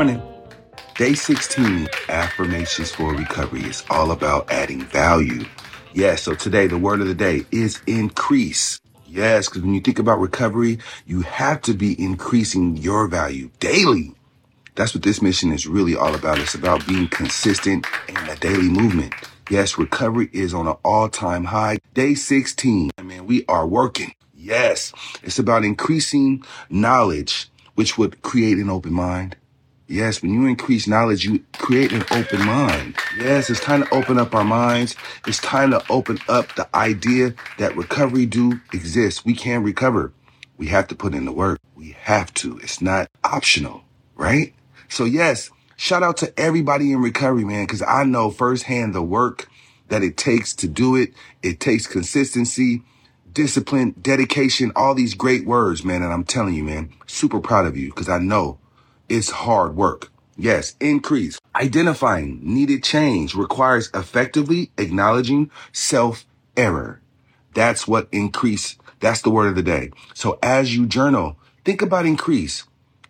Morning. Day 16, affirmations for recovery, is all about adding value. Yes, so today the word of the day is increase. Yes, because when you think about recovery, you have to be increasing your value daily. That's what this mission is really all about. It's about being consistent in a daily movement. Yes, recovery is on an all-time high. Day 16. I mean, we are working. Yes, it's about increasing knowledge, which would create an open mind. Yes, when you increase knowledge, you create an open mind. Yes, it's time to open up our minds. It's time to open up the idea that recovery do exist. We can recover. We have to put in the work. We have to. It's not optional, right? So yes, shout out to everybody in recovery, man, because I know firsthand the work that it takes to do it. It takes consistency, discipline, dedication, all these great words, man. And I'm telling you, man, super proud of you because I know it's hard work. Yes, increase. Identifying needed change requires effectively acknowledging self error. That's what increase. That's the word of the day. So as you journal, think about increase.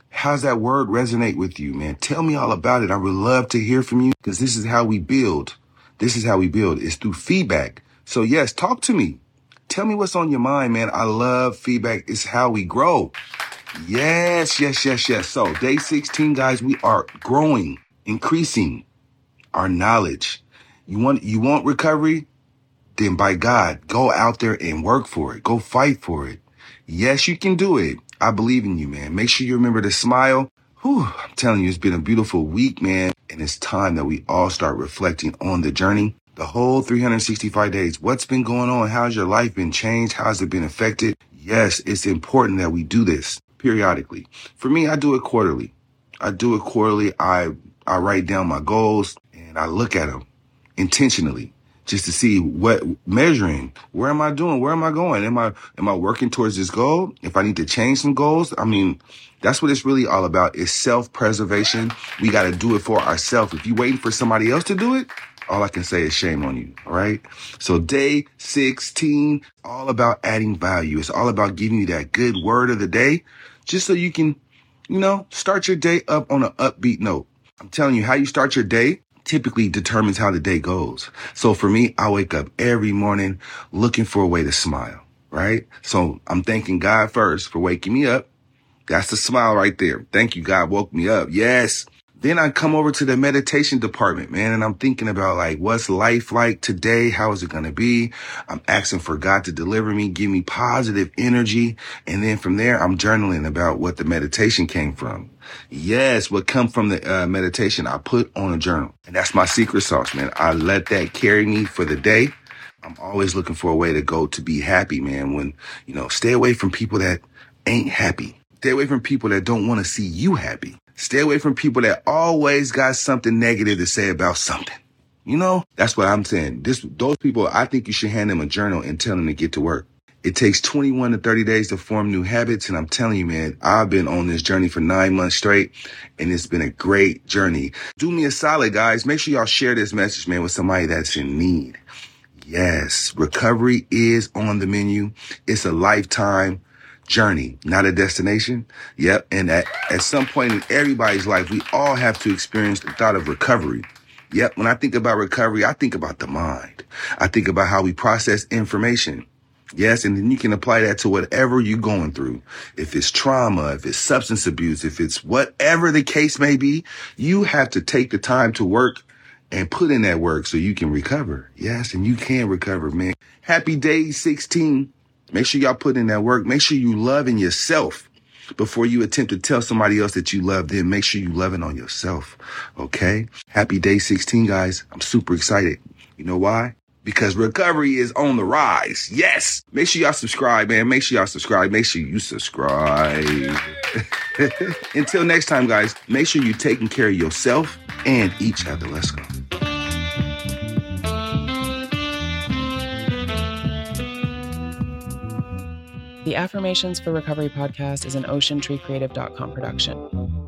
How's that word resonate with you, man? Tell me all about it. I would love to hear from you because this is how we build. This is how we build. It's through feedback. So yes, talk to me. Tell me what's on your mind, man. I love feedback. It's how we grow. Yes, yes, yes, yes. So day 16, guys, we are growing, increasing our knowledge. You want, you want recovery? Then by God, go out there and work for it. Go fight for it. Yes, you can do it. I believe in you, man. Make sure you remember to smile. Whew, I'm telling you, it's been a beautiful week, man. And it's time that we all start reflecting on the journey. The whole 365 days. What's been going on? How's your life been changed? How's it been affected? Yes, it's important that we do this periodically. For me, I do it quarterly. I do it quarterly. I, I write down my goals and I look at them intentionally just to see what measuring, where am I doing? Where am I going? Am I, am I working towards this goal? If I need to change some goals, I mean, that's what it's really all about is self-preservation. We got to do it for ourselves. If you're waiting for somebody else to do it, all I can say is shame on you. All right. So day 16, all about adding value. It's all about giving you that good word of the day just so you can, you know, start your day up on an upbeat note. I'm telling you how you start your day typically determines how the day goes. So for me, I wake up every morning looking for a way to smile, right? So I'm thanking God first for waking me up. That's the smile right there. Thank you. God woke me up. Yes. Then I come over to the meditation department, man, and I'm thinking about like, what's life like today? How is it going to be? I'm asking for God to deliver me, give me positive energy. And then from there, I'm journaling about what the meditation came from. Yes, what come from the uh, meditation, I put on a journal and that's my secret sauce, man. I let that carry me for the day. I'm always looking for a way to go to be happy, man. When, you know, stay away from people that ain't happy. Stay away from people that don't want to see you happy. Stay away from people that always got something negative to say about something. You know, that's what I'm saying. This, those people, I think you should hand them a journal and tell them to get to work. It takes 21 to 30 days to form new habits. And I'm telling you, man, I've been on this journey for nine months straight and it's been a great journey. Do me a solid, guys. Make sure y'all share this message, man, with somebody that's in need. Yes, recovery is on the menu. It's a lifetime journey, not a destination. Yep. And at, at some point in everybody's life, we all have to experience the thought of recovery. Yep. When I think about recovery, I think about the mind. I think about how we process information. Yes. And then you can apply that to whatever you're going through. If it's trauma, if it's substance abuse, if it's whatever the case may be, you have to take the time to work and put in that work so you can recover. Yes. And you can recover, man. Happy day 16. Make sure y'all put in that work. Make sure you love in yourself before you attempt to tell somebody else that you love them. Make sure you love it on yourself. Okay. Happy day 16, guys. I'm super excited. You know why? because recovery is on the rise. Yes. Make sure y'all subscribe, man. Make sure y'all subscribe. Make sure you subscribe. Until next time, guys, make sure you're taking care of yourself and each other. Let's go. The Affirmations for Recovery podcast is an OceanTreeCreative.com production.